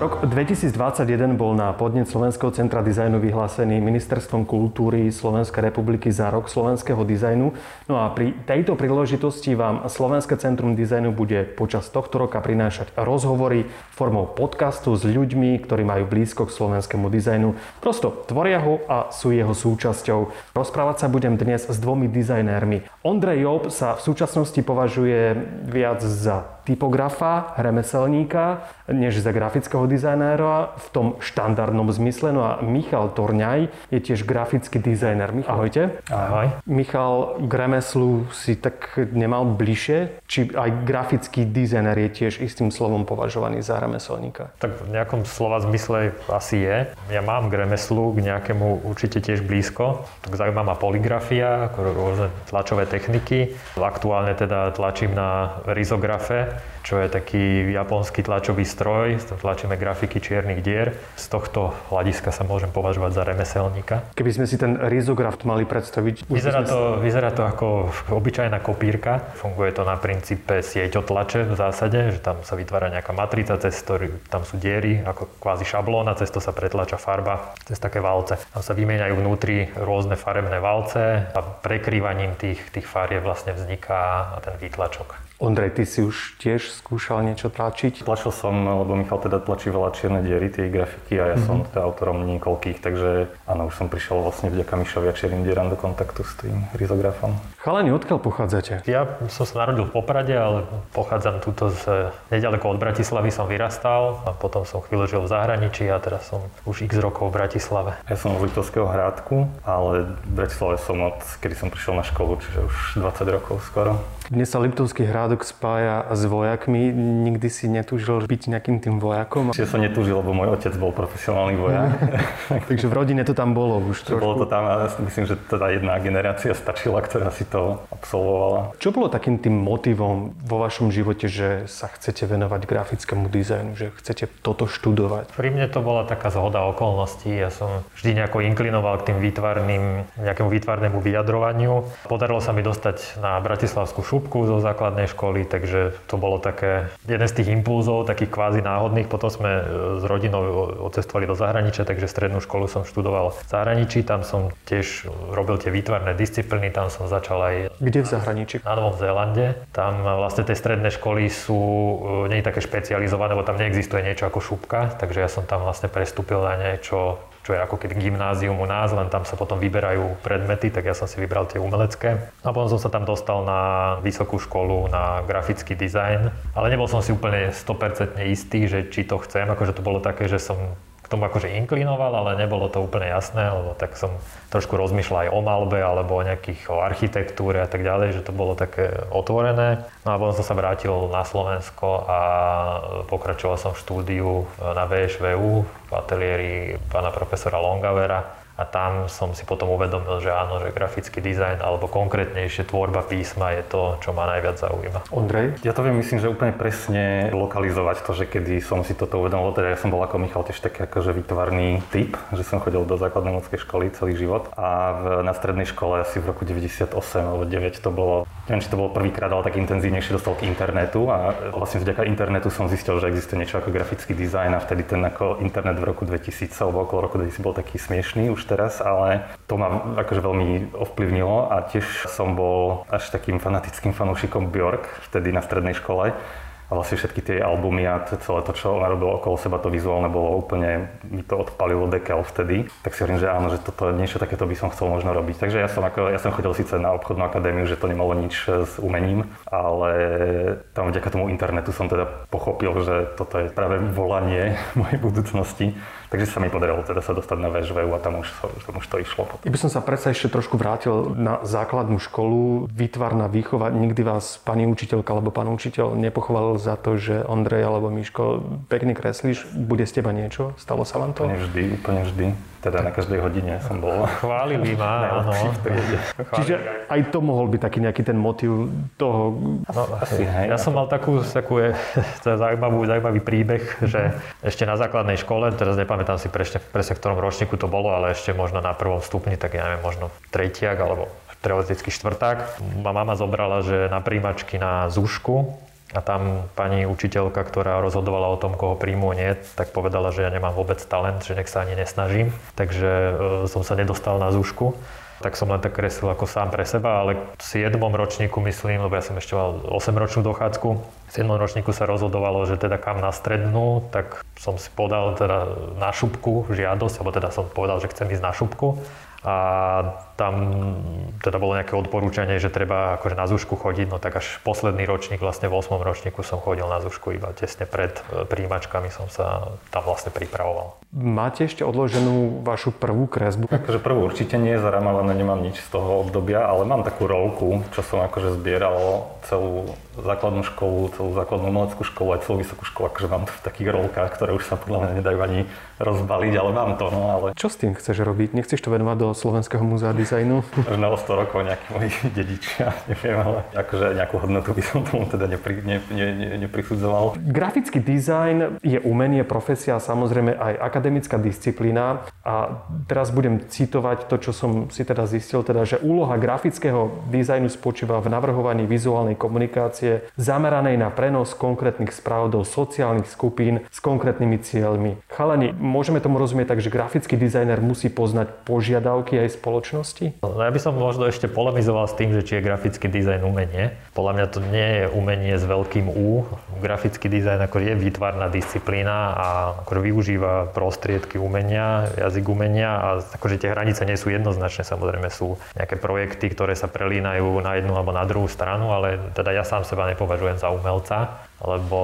Rok 2021 bol na podnet Slovenského centra dizajnu vyhlásený Ministerstvom kultúry Slovenskej republiky za rok slovenského dizajnu. No a pri tejto príležitosti vám Slovenské centrum dizajnu bude počas tohto roka prinášať rozhovory formou podcastu s ľuďmi, ktorí majú blízko k slovenskému dizajnu. Prosto tvoria ho a sú jeho súčasťou. Rozprávať sa budem dnes s dvomi dizajnérmi. Ondrej Job sa v súčasnosti považuje viac za typografa, remeselníka, než za grafického dizajnéra v tom štandardnom zmysle. No a Michal Torňaj je tiež grafický dizajner. Ahojte. Ahoj. Michal, k remeslu si tak nemal bližšie? Či aj grafický dizajner je tiež istým slovom považovaný za remeselníka? Tak v nejakom slova zmysle asi je. Ja mám k remeslu, k nejakému určite tiež blízko. Tak zaujíma ma poligrafia, ako rôzne tlačové techniky. Aktuálne teda tlačím na rizografe, čo je taký japonský tlačový stroj, tlačíme grafiky čiernych dier. Z tohto hľadiska sa môžem považovať za remeselníka. Keby sme si ten rizograf mali predstaviť... Vyzerá to, vyzerá to ako obyčajná kopírka. Funguje to na princípe sieťotlače v zásade, že tam sa vytvára nejaká matrica, cez ktorý, tam sú diery, ako kvázi šablóna, cez to sa pretlača farba, cez také valce. Tam sa vymieňajú vnútri rôzne farebné valce a prekrývaním tých, tých farieb vlastne vzniká ten výtlačok. Ondrej, ty si už tiež skúšal niečo tlačiť? Tlačil som, lebo Michal teda tlačí veľa čierne diery, tie grafiky a ja mm-hmm. som teda autorom niekoľkých, takže áno, už som prišiel vlastne vďaka Mišovi a čiernym dieram do kontaktu s tým rizografom. Chalani, odkiaľ pochádzate? Ja som sa narodil v Poprade, ale pochádzam tuto z nedaleko od Bratislavy som vyrastal a potom som chvíľu žil v zahraničí a teraz som už x rokov v Bratislave. Ja som z Litovského hrádku, ale v Bratislave som od, kedy som prišiel na školu, čiže už 20 rokov skoro. Dnes sa Liptovský hrádok spája s vojakmi. Nikdy si netúžil byť nejakým tým vojakom? Čiže som netúžil, lebo môj otec bol profesionálny vojak. Takže v rodine to tam bolo už trošku. Bolo to tam a myslím, že teda jedna generácia stačila, ktorá si to absolvovala. Čo bolo takým tým motivom vo vašom živote, že sa chcete venovať grafickému dizajnu, že chcete toto študovať? Pri mne to bola taká zhoda okolností. Ja som vždy nejako inklinoval k tým výtvarným, nejakému výtvarnému vyjadrovaniu. Podarilo sa mi dostať na Bratislavskú šupku zo základnej školy, takže to bolo také jeden z tých impulzov, takých kvázi náhodných. Potom sme e, s rodinou odcestovali do zahraničia, takže strednú školu som študoval v zahraničí, tam som tiež robil tie výtvarné disciplíny, tam som začal aj... Kde v zahraničí? Na Novom Zélande. Tam vlastne tie stredné školy sú e, nie také špecializované, lebo tam neexistuje niečo ako šupka, takže ja som tam vlastne prestúpil na niečo čo je ako keby gymnázium u nás, len tam sa potom vyberajú predmety, tak ja som si vybral tie umelecké. A potom som sa tam dostal na vysokú školu na grafický dizajn, ale nebol som si úplne 100% istý, že či to chcem, akože to bolo také, že som tomu akože inklinoval, ale nebolo to úplne jasné, lebo tak som trošku rozmýšľal aj o malbe alebo o nejakých o architektúre a tak ďalej, že to bolo také otvorené. No a potom som sa vrátil na Slovensko a pokračoval som v štúdiu na VŠVU v ateliéri pána profesora Longavera a tam som si potom uvedomil, že áno, že grafický dizajn alebo konkrétnejšie tvorba písma je to, čo ma najviac zaujíma. Ondrej? Ja to viem, myslím, že úplne presne lokalizovať to, že kedy som si toto uvedomil, teda ja som bol ako Michal tiež taký akože vytvarný typ, že som chodil do základnej umeleckej školy celý život a v, na strednej škole asi v roku 98 alebo 9 to bolo, neviem, či to bolo prvýkrát, ale tak intenzívnejšie dostal k internetu a vlastne vďaka internetu som zistil, že existuje niečo ako grafický dizajn a vtedy ten ako internet v roku 2000 alebo okolo roku 2000 bol taký smiešný už teraz, ale to ma akože veľmi ovplyvnilo a tiež som bol až takým fanatickým fanúšikom Björk vtedy na strednej škole a vlastne všetky tie albumy a celé to, čo ona robila okolo seba, to vizuálne bolo úplne, mi to odpalilo dekel vtedy. Tak si hovorím, že áno, že toto niečo takéto by som chcel možno robiť. Takže ja som, ako, ja som chodil síce na obchodnú akadémiu, že to nemalo nič s umením, ale tam vďaka tomu internetu som teda pochopil, že toto je práve volanie mojej budúcnosti. Takže sa mi podarilo teda sa dostať na VŽVU a tam už, tam už to išlo. Potom. Ja by som sa predsa ešte trošku vrátil na základnú školu. Výtvarná výchova. Nikdy vás pani učiteľka alebo pán učiteľ nepochválil za to, že Ondrej alebo Miško pekne kreslíš. Bude z teba niečo? Stalo sa vám to? Úplne vždy, úplne vždy. Teda na každej hodine som bol. Chválili ma, áno. Čiže aj to mohol byť taký nejaký ten motiv toho... No, asi, hej. Ja som mal takú, takú zaujímavú, zaujímavý príbeh, že ešte na základnej škole, teraz nepamätám si presne, presne v ktorom ročníku to bolo, ale ešte možno na prvom stupni, tak ja neviem, možno tretiak alebo teoretický štvrták. Ma mama zobrala, že na príjmačky na Zúšku a tam pani učiteľka, ktorá rozhodovala o tom, koho príjmu nie, tak povedala, že ja nemám vôbec talent, že nech sa ani nesnažím. Takže e, som sa nedostal na zúšku tak som len tak kreslil ako sám pre seba, ale v 7. ročníku myslím, lebo ja som ešte mal 8 ročnú dochádzku, v 7. ročníku sa rozhodovalo, že teda kam na strednú, tak som si podal teda na šupku žiadosť, alebo teda som povedal, že chcem ísť na šupku a tam teda bolo nejaké odporúčanie, že treba akože na zúšku chodiť, no tak až posledný ročník, vlastne v 8. ročníku som chodil na zúšku iba tesne pred e, príjimačkami som sa tam vlastne pripravoval. Máte ešte odloženú vašu prvú kresbu? Akože prvú určite nie, zaramované nemám nič z toho obdobia, ale mám takú rolku, čo som akože zbieral celú základnú školu, celú základnú umeleckú školu aj celú vysokú školu, akože mám to v takých rolkách, ktoré už sa podľa mňa nedajú ani rozbaliť, ale mám to, no ale... Čo s tým chceš robiť? Nechceš to venovať do Slovenského múzea dizajnu? Možno o 100 rokov nejakí moji dedičia, neviem, ale akože nejakú hodnotu by som tomu teda nepri, ne, ne, ne, neprisudzoval. Grafický dizajn je umenie, profesia a samozrejme aj akademická disciplína. A teraz budem citovať to, čo som si teda zistil, teda, že úloha grafického dizajnu spočíva v navrhovaní vizuálnej komunikácie zameranej na prenos konkrétnych správ do sociálnych skupín s konkrétnymi cieľmi. Chalani, môžeme tomu rozumieť tak, že grafický dizajner musí poznať požiadavky aj spoločnosti? No, ja by som možno ešte polemizoval s tým, že či je grafický dizajn umenie. Podľa mňa to nie je umenie s veľkým U. Grafický dizajn ako je výtvarná disciplína a ako využíva prostriedky umenia, jazyk umenia a akože tie hranice nie sú jednoznačné. Samozrejme sú nejaké projekty, ktoré sa prelínajú na jednu alebo na druhú stranu, ale teda ja sám seba nepovažujem za umelca lebo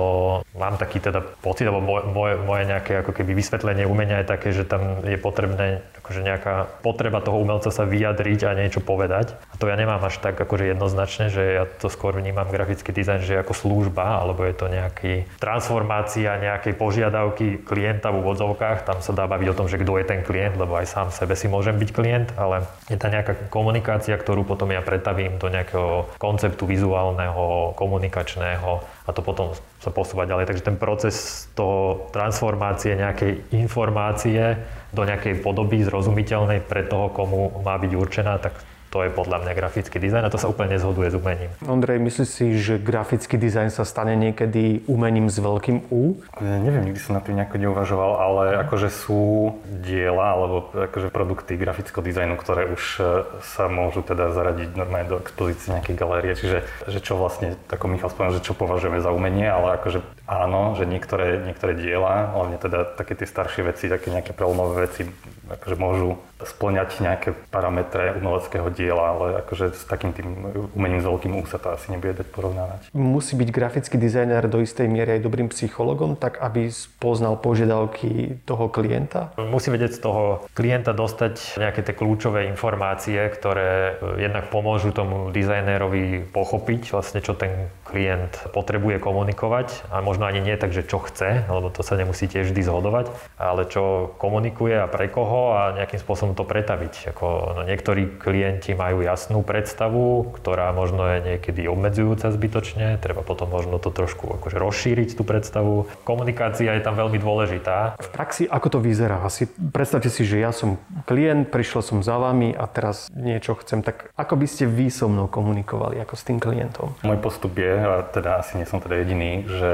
mám taký teda pocit, alebo moje, moje nejaké ako keby vysvetlenie umenia je také, že tam je potrebné akože nejaká potreba toho umelca sa vyjadriť a niečo povedať. A to ja nemám až tak akože jednoznačne, že ja to skôr vnímam grafický dizajn, že ako služba, alebo je to nejaký transformácia nejakej požiadavky klienta v úvodzovkách. Tam sa dá baviť o tom, že kto je ten klient, lebo aj sám sebe si môžem byť klient, ale je to nejaká komunikácia, ktorú potom ja pretavím do nejakého konceptu vizuálneho, komunikačného a to potom sa posúvať ďalej. Takže ten proces toho transformácie nejakej informácie do nejakej podoby zrozumiteľnej pre toho, komu má byť určená, tak to je podľa mňa grafický dizajn a to sa úplne nezhoduje s umením. Ondrej, myslíš si, že grafický dizajn sa stane niekedy umením s veľkým U? Ja neviem, nikdy som na tým nejako neuvažoval, ale akože sú diela alebo akože produkty grafického dizajnu, ktoré už e, sa môžu teda zaradiť normálne do expozície nejakej galérie. Čiže že čo vlastne, ako Michal spomenul, že čo považujeme za umenie, ale akože áno, že niektoré, niektoré diela, hlavne teda také tie staršie veci, také nejaké prelomové veci, akože môžu splňať nejaké parametre umeleckého diela, ale akože s takým tým umením s veľkým U sa to asi nebude dať porovnávať. Musí byť grafický dizajner do istej miery aj dobrým psychologom, tak aby poznal požiadavky toho klienta? Musí vedieť z toho klienta dostať nejaké tie kľúčové informácie, ktoré eh, jednak pomôžu tomu dizajnérovi pochopiť vlastne, čo ten klient potrebuje komunikovať a možno ani nie tak, že čo chce, lebo to sa nemusí tiež vždy zhodovať, ale čo komunikuje a pre koho a nejakým spôsobom to pretaviť. Ako, no, niektorí klienti majú jasnú predstavu, ktorá možno je niekedy obmedzujúca zbytočne, treba potom možno to trošku akože rozšíriť tú predstavu. Komunikácia je tam veľmi dôležitá. V praxi ako to vyzerá? Asi predstavte si, že ja som klient, prišiel som za vami a teraz niečo chcem, tak ako by ste vy so mnou komunikovali ako s tým klientom? Môj postup je, a teda asi nie som teda jediný, že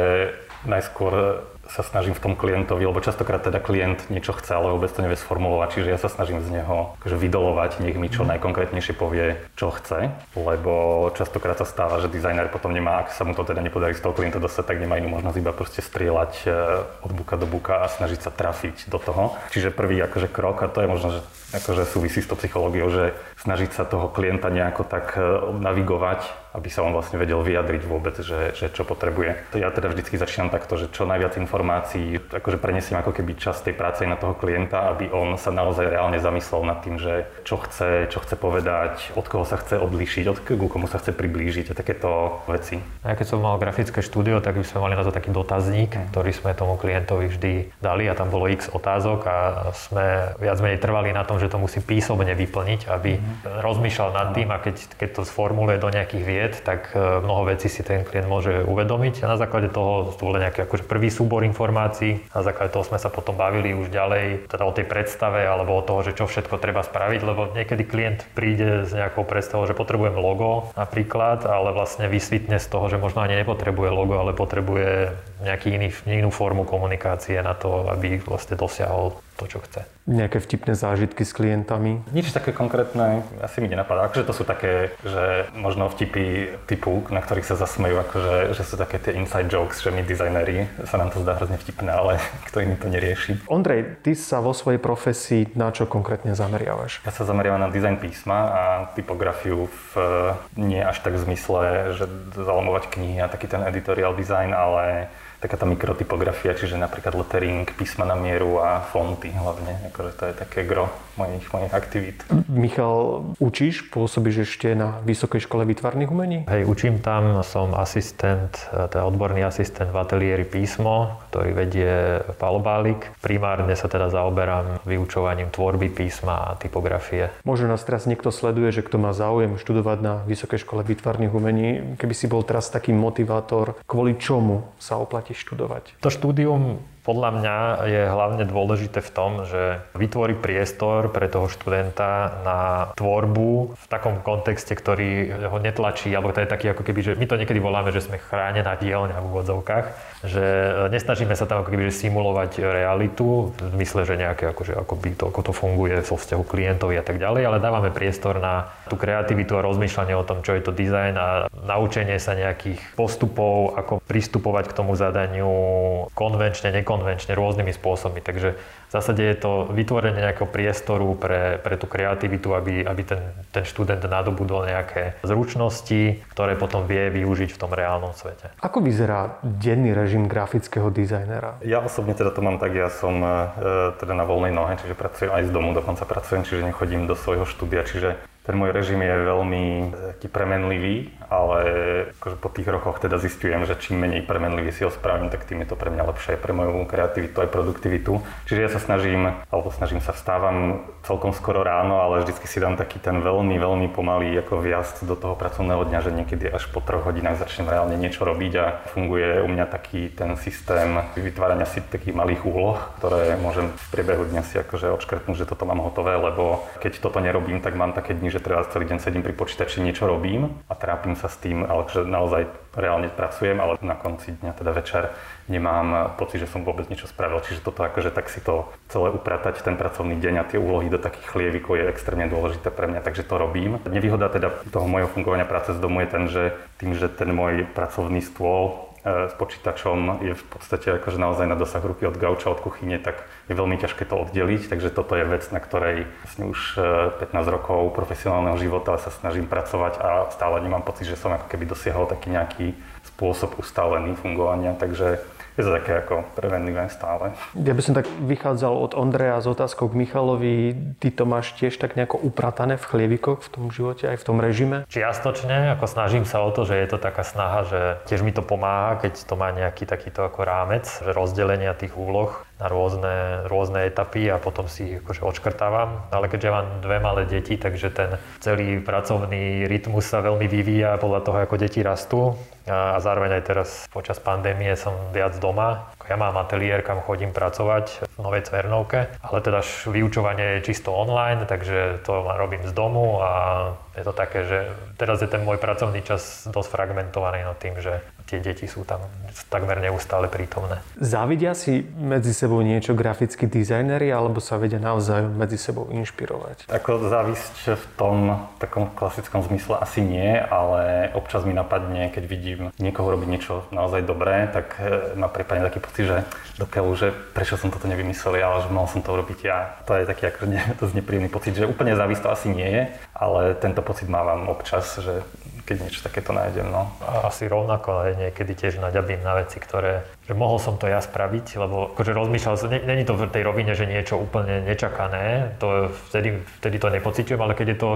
najskôr sa snažím v tom klientovi, lebo častokrát teda klient niečo chce, ale vôbec to nevie sformulovať, čiže ja sa snažím z neho akože vydolovať, nech mi čo mhm. najkonkrétnejšie povie, čo chce, lebo častokrát sa stáva, že dizajner potom nemá, ak sa mu to teda nepodarí z toho klienta dostať, tak nemá inú možnosť iba proste strieľať eh, od buka do buka a snažiť sa trafiť do toho. Čiže prvý akože krok, a to je možno, že akože súvisí s tou psychológiou, že snažiť sa toho klienta nejako tak eh, navigovať aby sa on vlastne vedel vyjadriť vôbec, že, že čo potrebuje. Ja teda vždycky začínam takto, že čo najviac informácií, akože prenesiem ako keby čas tej práce na toho klienta, aby on sa naozaj reálne zamyslel nad tým, že čo chce, čo chce povedať, od koho sa chce odlíšiť, od komu sa chce priblížiť a takéto veci. A keď som mal grafické štúdio, tak by sme mali na to taký dotazník, mhm. ktorý sme tomu klientovi vždy dali a tam bolo x otázok a sme viac menej trvali na tom, že to musí písomne vyplniť, aby mm. rozmýšľal nad tým a keď, keď to sformuluje do nejakých vied, tried, tak e, mnoho vecí si ten klient môže uvedomiť a na základe toho to bol nejaký akože prvý súbor informácií. Na základe toho sme sa potom bavili už ďalej teda o tej predstave alebo o toho, že čo všetko treba spraviť, lebo niekedy klient príde s nejakou predstavou, že potrebujem logo napríklad, ale vlastne vysvitne z toho, že možno ani nepotrebuje logo, ale potrebuje nejaký inú formu komunikácie na to, aby vlastne dosiahol to, čo chce. Nejaké vtipné zážitky s klientami? Nič také konkrétne asi mi nenapadá. Akože to sú také, že možno vtipy typu, na ktorých sa zasmejú, akože, že sú také tie inside jokes, že my dizajneri sa nám to zdá hrozne vtipné, ale kto iný to nerieši. Ondrej, ty sa vo svojej profesii na čo konkrétne zameriavaš? Ja sa zameriavam na dizajn písma a typografiu v nie až tak v zmysle, že zalomovať knihy a taký ten editorial design, ale taká tá mikrotypografia, čiže napríklad lettering, písma na mieru a fonty hlavne. Akože to je také gro mojich, mojich aktivít. Michal, učíš, pôsobíš ešte na Vysokej škole výtvarných umení? Hej, učím tam, som asistent, teda odborný asistent v ateliéri písmo, ktorý vedie Palo Bálik. Primárne sa teda zaoberám vyučovaním tvorby písma a typografie. Možno nás teraz niekto sleduje, že kto má záujem študovať na Vysokej škole výtvarných umení, keby si bol teraz taký motivátor, kvôli čomu sa oplatí študovať? To štúdium podľa mňa je hlavne dôležité v tom, že vytvorí priestor pre toho študenta na tvorbu v takom kontexte, ktorý ho netlačí, alebo to je taký ako keby, že my to niekedy voláme, že sme chránená dielňa v úvodzovkách, že nesnažíme sa tam ako keby simulovať realitu, v zmysle, že nejaké akože, ako, by to, ako to funguje vo vzťahu klientovi a tak ďalej, ale dávame priestor na tú kreativitu a rozmýšľanie o tom, čo je to dizajn a naučenie sa nejakých postupov, ako pristupovať k tomu zadaniu konvenčne, nekonvenčne nekonvenčne, rôznymi spôsobmi. Takže v zásade je to vytvorenie nejakého priestoru pre, pre tú kreativitu, aby, aby ten, ten študent nadobudol nejaké zručnosti, ktoré potom vie využiť v tom reálnom svete. Ako vyzerá denný režim grafického dizajnera? Ja osobne teda to mám tak, ja som e, teda na voľnej nohe, čiže pracujem aj z domu, dokonca pracujem, čiže nechodím do svojho štúdia, čiže ten môj režim je veľmi taký premenlivý, ale akože po tých rokoch teda zistujem, že čím menej premenlivý si ho spravím, tak tým je to pre mňa lepšie, pre moju kreativitu aj produktivitu. Čiže ja sa snažím, alebo snažím sa vstávam celkom skoro ráno, ale vždycky si dám taký ten veľmi, veľmi pomalý ako viazd do toho pracovného dňa, že niekedy až po troch hodinách začnem reálne niečo robiť a funguje u mňa taký ten systém vytvárania si takých malých úloh, ktoré môžem v priebehu dňa si akože odškrtnúť, že toto mám hotové, lebo keď toto nerobím, tak mám také dni, že teraz celý deň sedím pri počítači, niečo robím a trápim sa s tým, ale že naozaj reálne pracujem, ale na konci dňa, teda večer, nemám pocit, že som vôbec niečo spravil. Čiže toto akože tak si to celé upratať, ten pracovný deň a tie úlohy do takých chlievikov je extrémne dôležité pre mňa, takže to robím. Nevýhoda teda toho môjho fungovania práce z domu je ten, že tým, že ten môj pracovný stôl s počítačom je v podstate akože naozaj na dosah ruky od gauča, od kuchyne, tak je veľmi ťažké to oddeliť. Takže toto je vec, na ktorej vlastne už 15 e, rokov profesionálneho života sa snažím pracovať a stále nemám pocit, že som ako keby dosiahol taký nejaký spôsob ustálený fungovania. Takže je to také ako prevenlivé stále. Ja by som tak vychádzal od Ondreja s otázkou k Michalovi. Ty to máš tiež tak nejako upratané v chlievikoch v tom živote, aj v tom režime? Čiastočne, ako snažím sa o to, že je to taká snaha, že tiež mi to pomáha, keď to má nejaký takýto ako rámec, rozdelenia tých úloh na rôzne, rôzne etapy a potom si ich akože odškrtávam. Ale keďže mám dve malé deti, takže ten celý pracovný rytmus sa veľmi vyvíja podľa toho, ako deti rastú. A zároveň aj teraz počas pandémie som viac doma. Ja mám ateliér, kam chodím pracovať v Novej Cvernovke, ale teda vyučovanie je čisto online, takže to robím z domu a je to také, že teraz je ten môj pracovný čas dosť fragmentovaný no tým, že tie deti sú tam takmer neustále prítomné. Závidia si medzi sebou niečo grafickí dizajneri alebo sa vedia navzájom medzi sebou inšpirovať? Ako závisť v tom takom klasickom zmysle asi nie, ale občas mi napadne, keď vidím niekoho robiť niečo naozaj dobré, tak e, ma prípadne taký pocit, že dokiaľ, že prečo som toto nevymyslel ja, ale že mal som to urobiť ja. To je taký ako ne, to nepríjemný pocit, že úplne závisť to asi nie je, ale tento pocit mávam občas, že keď niečo takéto nájdem. No. Asi rovnako aj niekedy tiež naďabím na veci, ktoré, že mohol som to ja spraviť, lebo akože rozmýšľal som, není to v tej rovine, že niečo úplne nečakané, to vtedy, vtedy to nepociťujem, ale keď je to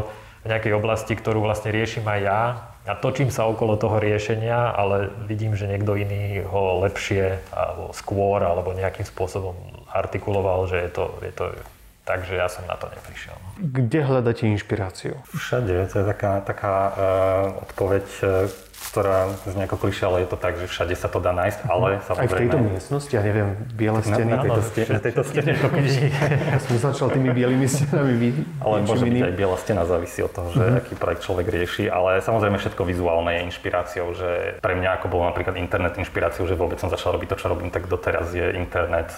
v nejakej oblasti, ktorú vlastne riešim aj ja a točím sa okolo toho riešenia, ale vidím, že niekto iný ho lepšie alebo skôr alebo nejakým spôsobom artikuloval, že je to, je to Takže ja som na to neprišiel. Kde hľadáte inšpiráciu? Všade, to je taká, taká uh, odpoveď, ktorá z ako klišé, ale je to tak, že všade sa to dá nájsť, ale samozrejme... Aj v tejto miestnosti, ja neviem, biele steny. Na, tejto, stene, na tejto stene. ja som začal tými bielými stenami. Vy, ale môže byť aj biela stena, závisí od toho, že mm-hmm. aký projekt človek rieši, ale samozrejme všetko vizuálne je inšpiráciou, že pre mňa ako bol napríklad internet inšpiráciou, že vôbec som začal robiť to, čo robím, tak doteraz je internet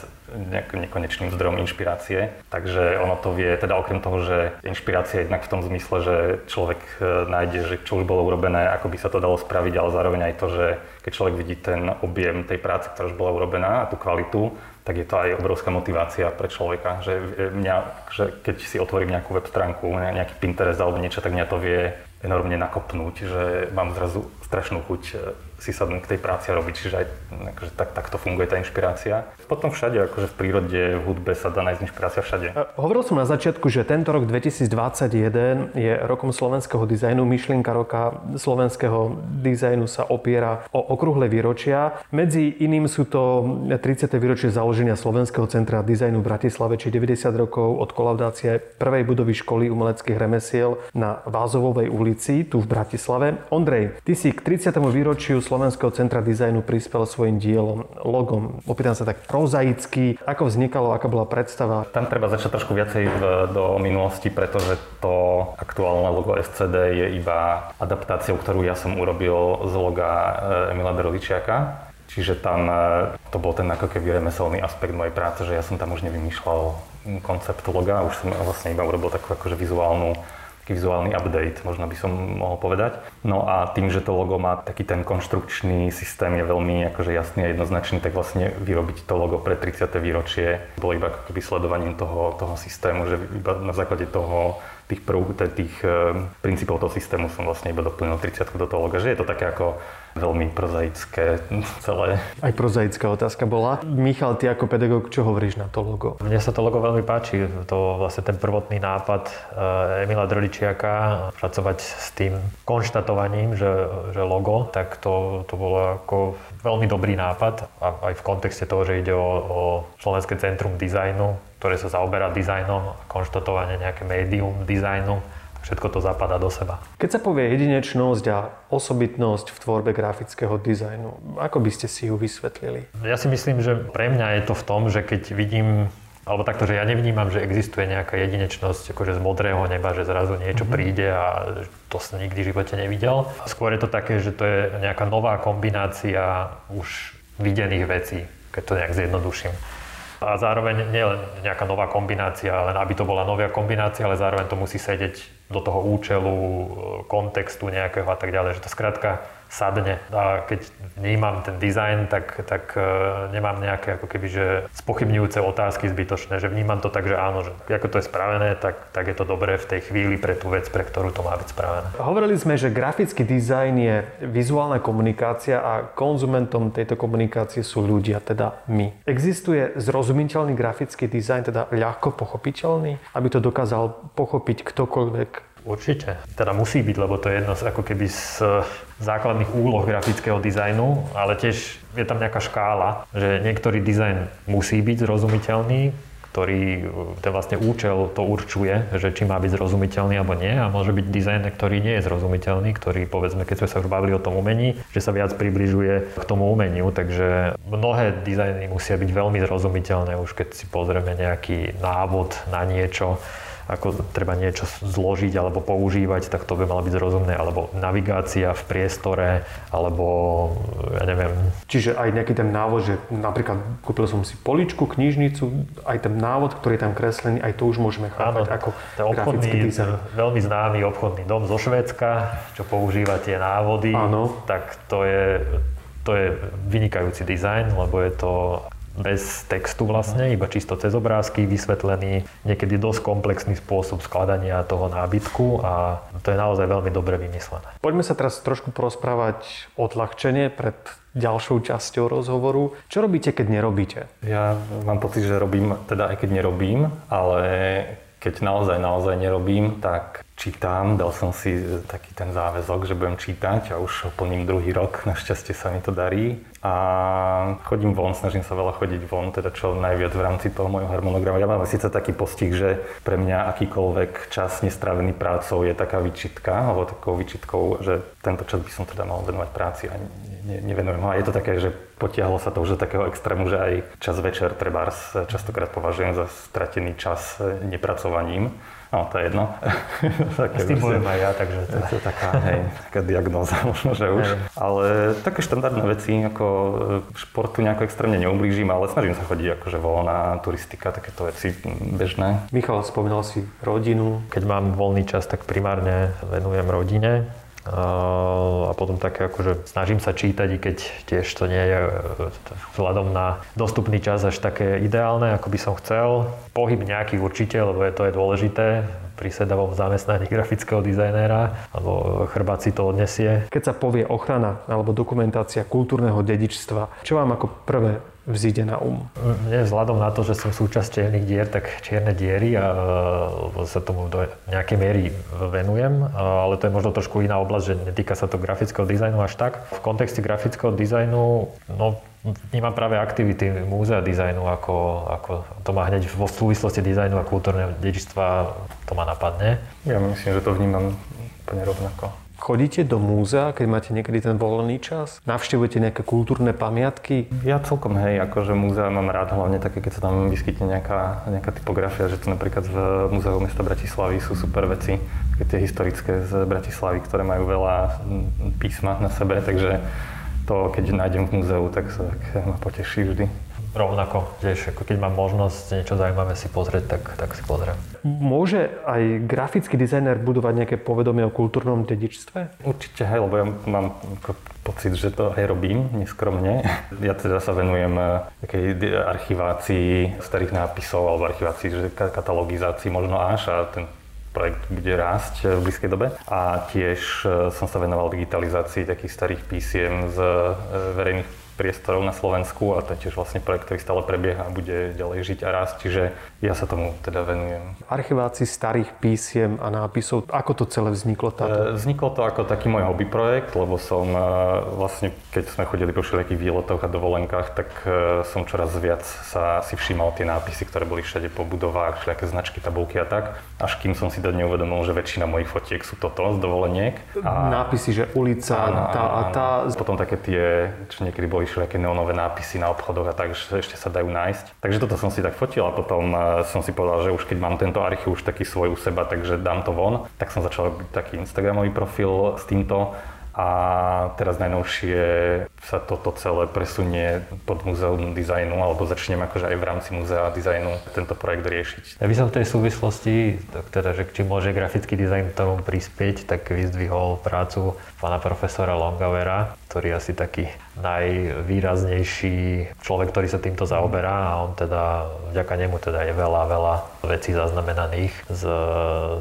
nekonečným zdrojom inšpirácie. Takže ono to vie, teda okrem toho, že inšpirácia je jednak v tom zmysle, že človek e, nájde, že čo už bolo urobené, ako by sa to dalo spraviť spraviť, ale zároveň aj to, že keď človek vidí ten objem tej práce, ktorá už bola urobená a tú kvalitu, tak je to aj obrovská motivácia pre človeka. Že mňa, že keď si otvorím nejakú web stránku, nejaký Pinterest alebo niečo, tak mňa to vie enormne nakopnúť, že mám zrazu strašnú chuť si sadnúť k tej práci a robiť. Čiže aj akože tak, takto funguje tá inšpirácia. Potom všade, akože v prírode, v hudbe sa dá nájsť inšpirácia všade. Hovoril som na začiatku, že tento rok 2021 je rokom slovenského dizajnu. Myšlienka roka slovenského dizajnu sa opiera o okrúhle výročia. Medzi iným sú to 30. výročie založenia Slovenského centra dizajnu v Bratislave, či 90 rokov od kolaudácie prvej budovy školy umeleckých remesiel na Vázovovej ulici tu v Bratislave. Ondrej, ty si k 30. výročiu Slovenského centra dizajnu prispel svojim dielom, logom. Opýtam sa tak prozaicky, ako vznikalo, aká bola predstava? Tam treba začať trošku viacej v, do minulosti, pretože to aktuálne logo SCD je iba adaptáciou, ktorú ja som urobil z loga eh, Emila Beroličiaka. Čiže tam eh, to bol ten ako keby remeselný aspekt mojej práce, že ja som tam už nevymýšľal koncept loga, už som vlastne iba urobil takú akože vizuálnu taký vizuálny update, možno by som mohol povedať. No a tým, že to logo má taký ten konštrukčný systém, je veľmi akože jasný a jednoznačný, tak vlastne vyrobiť to logo pre 30. výročie bolo iba keby sledovaním toho, toho systému, že iba na základe toho tých prv, tých e, princípov toho systému som vlastne iba doplnil 30 do toho loga, že je to také ako veľmi prozaické celé. Aj prozaická otázka bola. Michal, ty ako pedagóg, čo hovoríš na to logo? Mne sa to logo veľmi páči. To vlastne ten prvotný nápad eh, Emila Droličiaka pracovať s tým konštatovaním, že, že logo, tak to, to bolo ako veľmi dobrý nápad a aj v kontexte toho, že ide o, o Slovenské centrum dizajnu, ktoré sa zaoberá dizajnom, konštatovanie nejaké médium dizajnu všetko to zapadá do seba. Keď sa povie jedinečnosť a osobitnosť v tvorbe grafického dizajnu, ako by ste si ju vysvetlili? Ja si myslím, že pre mňa je to v tom, že keď vidím alebo takto, že ja nevnímam, že existuje nejaká jedinečnosť akože z modrého neba, že zrazu niečo mm-hmm. príde a to som nikdy v živote nevidel. Skôr je to také, že to je nejaká nová kombinácia už videných vecí, keď to nejak zjednoduším. A zároveň nie len nejaká nová kombinácia, len aby to bola nová kombinácia, ale zároveň to musí sedieť do toho účelu, kontextu nejakého a tak ďalej. Že to skrátka sadne. A keď vnímam ten dizajn, tak, tak uh, nemám nejaké ako keby, že spochybňujúce otázky zbytočné, že vnímam to tak, že áno, že ako to je spravené, tak, tak je to dobré v tej chvíli pre tú vec, pre ktorú to má byť spravené. Hovorili sme, že grafický dizajn je vizuálna komunikácia a konzumentom tejto komunikácie sú ľudia, teda my. Existuje zrozumiteľný grafický dizajn, teda ľahko pochopiteľný, aby to dokázal pochopiť ktokoľvek Určite. Teda musí byť, lebo to je jedno z, ako keby z základných úloh grafického dizajnu, ale tiež je tam nejaká škála, že niektorý dizajn musí byť zrozumiteľný, ktorý ten vlastne účel to určuje, že či má byť zrozumiteľný alebo nie a môže byť dizajn, ktorý nie je zrozumiteľný, ktorý povedzme, keď sme sa už bavili o tom umení, že sa viac približuje k tomu umeniu, takže mnohé dizajny musia byť veľmi zrozumiteľné, už keď si pozrieme nejaký návod na niečo, ako treba niečo zložiť alebo používať, tak to by malo byť rozumné. Alebo navigácia v priestore, alebo ja neviem. Čiže aj nejaký ten návod, že napríklad kúpil som si poličku, knižnicu, aj ten návod, ktorý je tam kreslený, aj to už môžeme chápať Áno, ako ten obchodný, dizajn. veľmi známy obchodný dom zo Švédska, čo používa tie návody, Áno. tak to je, to je vynikajúci dizajn, lebo je to bez textu vlastne, iba čisto cez obrázky vysvetlený, niekedy dosť komplexný spôsob skladania toho nábytku a to je naozaj veľmi dobre vymyslené. Poďme sa teraz trošku porozprávať odľahčenie pred ďalšou časťou rozhovoru. Čo robíte, keď nerobíte? Ja mám pocit, že robím, teda aj keď nerobím, ale keď naozaj, naozaj nerobím, tak čítam, dal som si e, taký ten záväzok, že budem čítať a už plním druhý rok, našťastie sa mi to darí. A chodím von, snažím sa veľa chodiť von, teda čo najviac v rámci toho môjho harmonogramu. Ja mám síce taký postih, že pre mňa akýkoľvek čas nestravený prácou je taká vyčitka, alebo takou vyčitkou, že tento čas by som teda mal venovať práci a ne, nevenujem ho. A je to také, že potiahlo sa to už do takého extrému, že aj čas večer trebárs častokrát považujem za stratený čas nepracovaním. No, to je jedno. také, S tým bojujem aj ja, takže to... je taká, hej, taká diagnóza možno, že už. Hej. Ale také štandardné veci, ako e, športu nejako extrémne neublížim, ale snažím sa chodiť akože voľná turistika, takéto veci bežné. Michal, spomínal si rodinu. Keď mám voľný čas, tak primárne venujem rodine a potom také akože snažím sa čítať, i keď tiež to nie je e, vzhľadom na dostupný čas až také ideálne, ako by som chcel. Pohyb nejaký určite, lebo je to je dôležité pri sedavom zamestnaní grafického dizajnéra, alebo chrbát si to odnesie. Keď sa povie ochrana alebo dokumentácia kultúrneho dedičstva, čo vám ako prvé vzíde na um? Mne vzhľadom na to, že som súčasť čiernych dier, tak čierne diery a sa tomu do nejakej miery venujem, ale to je možno trošku iná oblasť, že netýka sa to grafického dizajnu až tak. V kontexte grafického dizajnu, no vnímam práve aktivity múzea dizajnu, ako, ako to má hneď vo súvislosti dizajnu a kultúrneho dedičstva, to ma napadne. Ja myslím, že to vnímam úplne rovnako. Chodíte do múzea, keď máte niekedy ten voľný čas? Navštevujete nejaké kultúrne pamiatky? Ja celkom hej, akože múzea mám rád, hlavne také, keď sa tam vyskytne nejaká, nejaká typografia, že tu napríklad v Múzeu mesta Bratislavy sú super veci, tie historické z Bratislavy, ktoré majú veľa písma na sebe, takže to, keď nájdem v múzeu, tak sa tak ma poteší vždy rovnako, tiež ako keď mám možnosť niečo zaujímavé si pozrieť, tak, tak si pozriem. Môže aj grafický dizajner budovať nejaké povedomie o kultúrnom dedičstve? Určite hej, lebo ja mám pocit, že to aj robím neskromne. Ja teda sa venujem eh, takej archivácii starých nápisov alebo archivácii, že katalogizácii možno až a ten projekt bude rásť eh, v blízkej dobe. A tiež eh, som sa venoval digitalizácii takých starých písiem z verejných priestorov na Slovensku a to je tiež vlastne projekt, ktorý stále prebieha a bude ďalej žiť a rásť, čiže ja sa tomu teda venujem. Archivácii starých písiem a nápisov, ako to celé vzniklo táto? E, vzniklo to ako taký môj hobby projekt, lebo som e, vlastne, keď sme chodili po všelijakých výletoch a dovolenkách, tak e, som čoraz viac sa si všímal tie nápisy, ktoré boli všade po budovách, všelijaké značky, tabulky a tak. Až kým som si to neuvedomil, že väčšina mojich fotiek sú toto z dovoleniek. A... Nápisy, že ulica, áno, tá a tá. Potom také tie, čo niekedy boli všelijaké neonové nápisy na obchodoch a tak, že ešte sa dajú nájsť. Takže toto som si tak fotil a potom som si povedal, že už keď mám tento archív už taký svoj u seba, takže dám to von. Tak som začal robiť taký Instagramový profil s týmto a teraz najnovšie sa toto celé presunie pod múzeum dizajnu, alebo začnem akože aj v rámci múzea dizajnu tento projekt riešiť. Ja by som v tej súvislosti, teda, že či môže grafický dizajn tomu prispieť, tak vyzdvihol prácu pána profesora Longavera, ktorý asi taký najvýraznejší človek, ktorý sa týmto zaoberá a on teda, vďaka nemu teda je veľa, veľa vecí zaznamenaných z,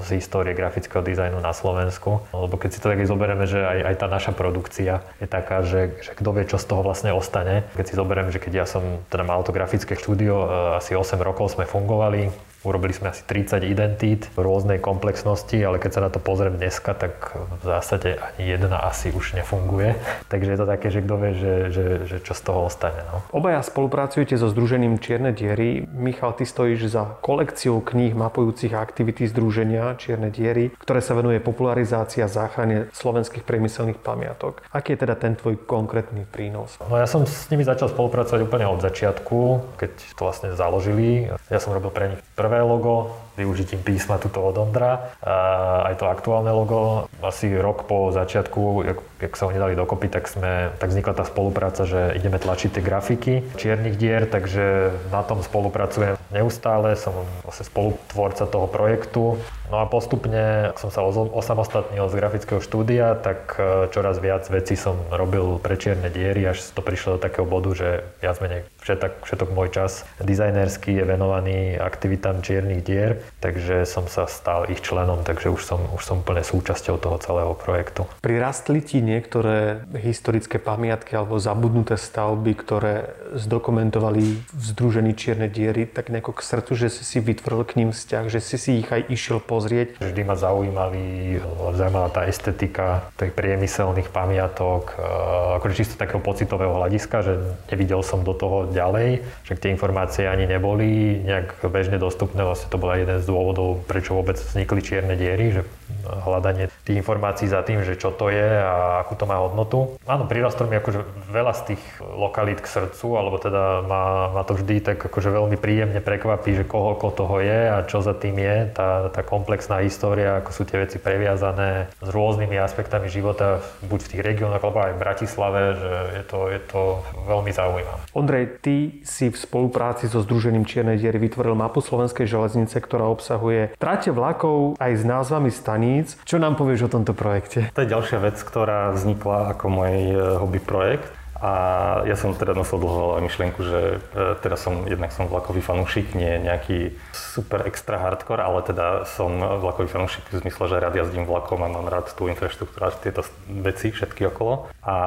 z histórie grafického dizajnu na Slovensku. Lebo keď si to tak zoberieme, že aj, aj tá naša produkcia je taká, že, že kto vie, čo z toho vlastne ostane. Keď si zoberiem, že keď ja som teda mal to grafické štúdio, e, asi 8 rokov sme fungovali, Urobili sme asi 30 identít v rôznej komplexnosti, ale keď sa na to pozriem dneska, tak v zásade ani jedna asi už nefunguje. Takže je to také, že kto vie, že, že, že čo z toho ostane. No. Obaja spolupracujete so Združením Čierne diery. Michal, ty stojíš za kolekciou kníh mapujúcich aktivity Združenia Čierne diery, ktoré sa venuje popularizácii a záchrane slovenských priemyselných pamiatok. Aký je teda ten tvoj konkrétny prínos? No ja som s nimi začal spolupracovať úplne od začiatku, keď to vlastne založili. Ja som robil pre nich prvé nové logo, využitím písma tuto od Ondra. A aj to aktuálne logo, asi rok po začiatku, jak, jak sa ho nedali dokopy, tak, sme, tak vznikla tá spolupráca, že ideme tlačiť tie grafiky čiernych dier, takže na tom spolupracujem neustále, som vlastne spolutvorca toho projektu. No a postupne, ak som sa osamostatnil z grafického štúdia, tak e, čoraz viac vecí som robil pre čierne diery, až to prišlo do takého bodu, že viac menej všetok, všetok môj čas dizajnerský je venovaný aktivitám čiernych dier. Takže som sa stal ich členom, takže už som, už som úplne súčasťou toho celého projektu. Prirastli ti niektoré historické pamiatky alebo zabudnuté stavby, ktoré zdokumentovali v Združení Čierne diery tak nejako k srdcu, že si si vytvoril k ním vzťah, že si si ich aj išiel pozrieť? Vždy ma zaujímali, zaujímala tá estetika tých priemyselných pamiatok, akože čisto takého pocitového hľadiska, že nevidel som do toho ďalej, že tie informácie ani neboli nejak bežne dostupné. Vlastne to bol jeden z dôvodov, prečo vôbec vznikli čierne diery, že hľadanie tých informácií za tým, že čo to je a akú to má hodnotu. Áno, prirastol mi akože veľa z tých lokalít k srdcu, alebo teda ma, ma to vždy tak akože veľmi príjemne prekvapí, že koľko toho je a čo za tým je, tá, tá komplexná história, ako sú tie veci previazané s rôznymi aspektami života, buď v tých regiónoch, alebo aj v Bratislave, že je to, je to veľmi zaujímavé. Ondrej, ty si v spolupráci so Združením Čiernej diery vytvoril mapu Slovenskej železnice, ktorá obsahuje trate vlakov aj s názvami staníc. Čo nám povieš o tomto projekte? To je ďalšia vec, ktorá vznikla ako môj eh, hobby projekt. A ja som teda nosil dlho myšlienku, že e, teda som, jednak som vlakový fanúšik, nie nejaký super extra hardcore, ale teda som vlakový fanúšik v zmysle, že rád jazdím vlakom a mám rád tú infraštruktúru a tieto veci všetky okolo. A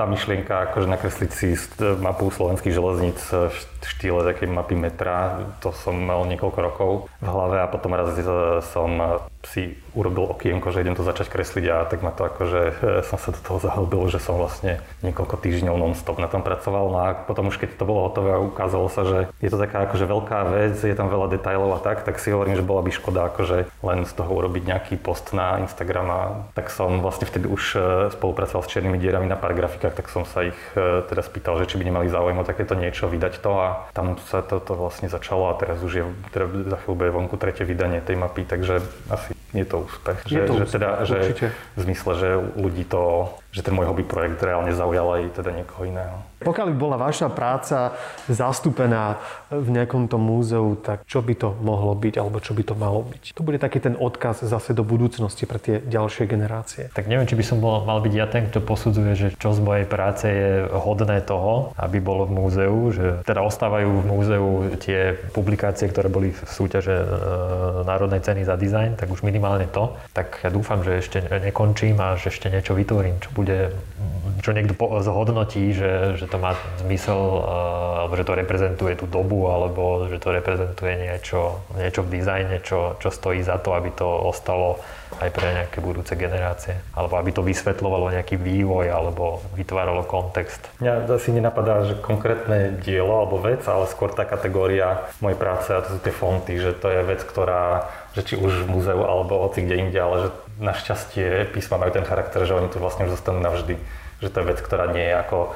tá myšlienka, akože nakresliť si mapu slovenských železníc v štýle takej mapy metra, to som mal niekoľko rokov v hlave a potom raz e, som si urobil okienko, že idem to začať kresliť a tak ma to akože e, som sa do toho zahlbil, že som vlastne niekoľko týždňov non-stop na tom pracoval. No a potom už keď to bolo hotové a ukázalo sa, že je to taká akože veľká vec, je tam veľa detailov a tak, tak si hovorím, že bola by škoda akože len z toho urobiť nejaký post na Instagram a tak som vlastne vtedy už spolupracoval s čiernymi dierami na pár grafikách, tak som sa ich e, teda spýtal, že či by nemali záujem o takéto niečo, vydať to a tam sa toto vlastne začalo a teraz už je, teda za chvíľu bude vonku tretie vydanie tej mapy, takže asi je to úspech. Je že, to úspech, že, teda, že v zmysle, že ľudí to že ten môj hobby projekt reálne zaujal aj teda niekoho iného. Pokiaľ by bola vaša práca zastúpená v nejakom tom múzeu, tak čo by to mohlo byť alebo čo by to malo byť? To bude taký ten odkaz zase do budúcnosti pre tie ďalšie generácie. Tak neviem, či by som bol, mal byť ja ten, kto posudzuje, že čo z mojej práce je hodné toho, aby bolo v múzeu, že teda ostávajú v múzeu tie publikácie, ktoré boli v súťaže e, Národnej ceny za dizajn, tak už minimálne to. Tak ja dúfam, že ešte nekončím a že ešte niečo vytvorím, čo bude, čo niekto zhodnotí, že, že to má zmysel, alebo že to reprezentuje tú dobu, alebo že to reprezentuje niečo, niečo v dizajne, čo, čo stojí za to, aby to ostalo aj pre nejaké budúce generácie. Alebo aby to vysvetľovalo nejaký vývoj, alebo vytváralo kontext. Mňa asi nenapadá, že konkrétne dielo alebo vec, ale skôr tá kategória mojej práce, a to sú tie fonty, že to je vec, ktorá že či už v múzeu alebo hoci kde inde, ale že našťastie písma majú ten charakter, že oni tu vlastne už zostanú navždy. Že to je vec, ktorá nie je ako e,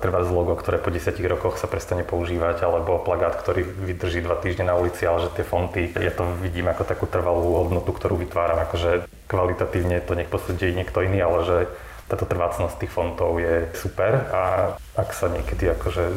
treba z logo, ktoré po 10 rokoch sa prestane používať, alebo plagát, ktorý vydrží dva týždne na ulici, ale že tie fonty, ja to vidím ako takú trvalú hodnotu, ktorú vytváram, akože kvalitatívne to nech posúdi niekto iný, ale že táto trvácnosť tých fontov je super a ak sa niekedy akože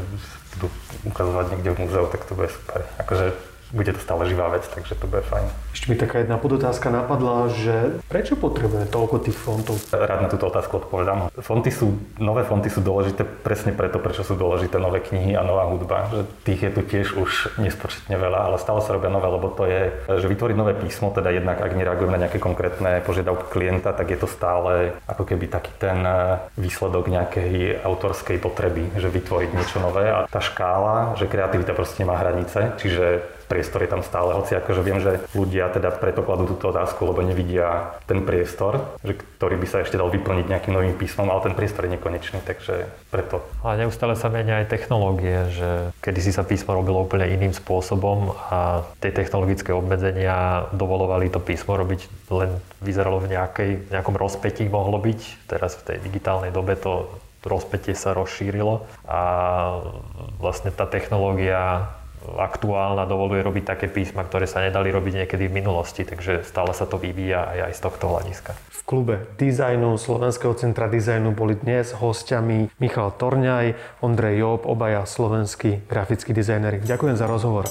budú ukazovať niekde v múzeu, tak to bude super. Akože bude to stále živá vec, takže to bude fajn. Ešte mi taká jedna podotázka napadla, že prečo potrebujeme toľko tých fontov? Rád na túto otázku odpovedám. Fonty sú, nové fonty sú dôležité presne preto, prečo sú dôležité nové knihy a nová hudba. Že tých je tu tiež už nespočetne veľa, ale stále sa robia nové, lebo to je, že vytvoriť nové písmo, teda jednak ak nereagujem na nejaké konkrétne požiadavky klienta, tak je to stále ako keby taký ten eh, výsledok nejakej autorskej potreby, že vytvoriť niečo nové a tá škála, že kreativita proste nemá hranice, čiže priestor je tam stále, hoci akože viem, že ľudia teda preto kladú túto otázku, lebo nevidia ten priestor, že, ktorý by sa ešte dal vyplniť nejakým novým písmom, ale ten priestor je nekonečný, takže preto. Ale neustále sa menia aj technológie, že kedysi sa písmo robilo úplne iným spôsobom a tie technologické obmedzenia dovolovali to písmo robiť len vyzeralo v nejakej, nejakom rozpetí mohlo byť. Teraz v tej digitálnej dobe to rozpätie sa rozšírilo a vlastne tá technológia aktuálna dovoluje robiť také písma, ktoré sa nedali robiť niekedy v minulosti, takže stále sa to vyvíja aj, aj z tohto hľadiska. V klube dizajnu Slovenského centra dizajnu boli dnes hostiami Michal Torňaj, Ondrej Job, obaja slovenskí grafickí dizajneri. Ďakujem za rozhovor.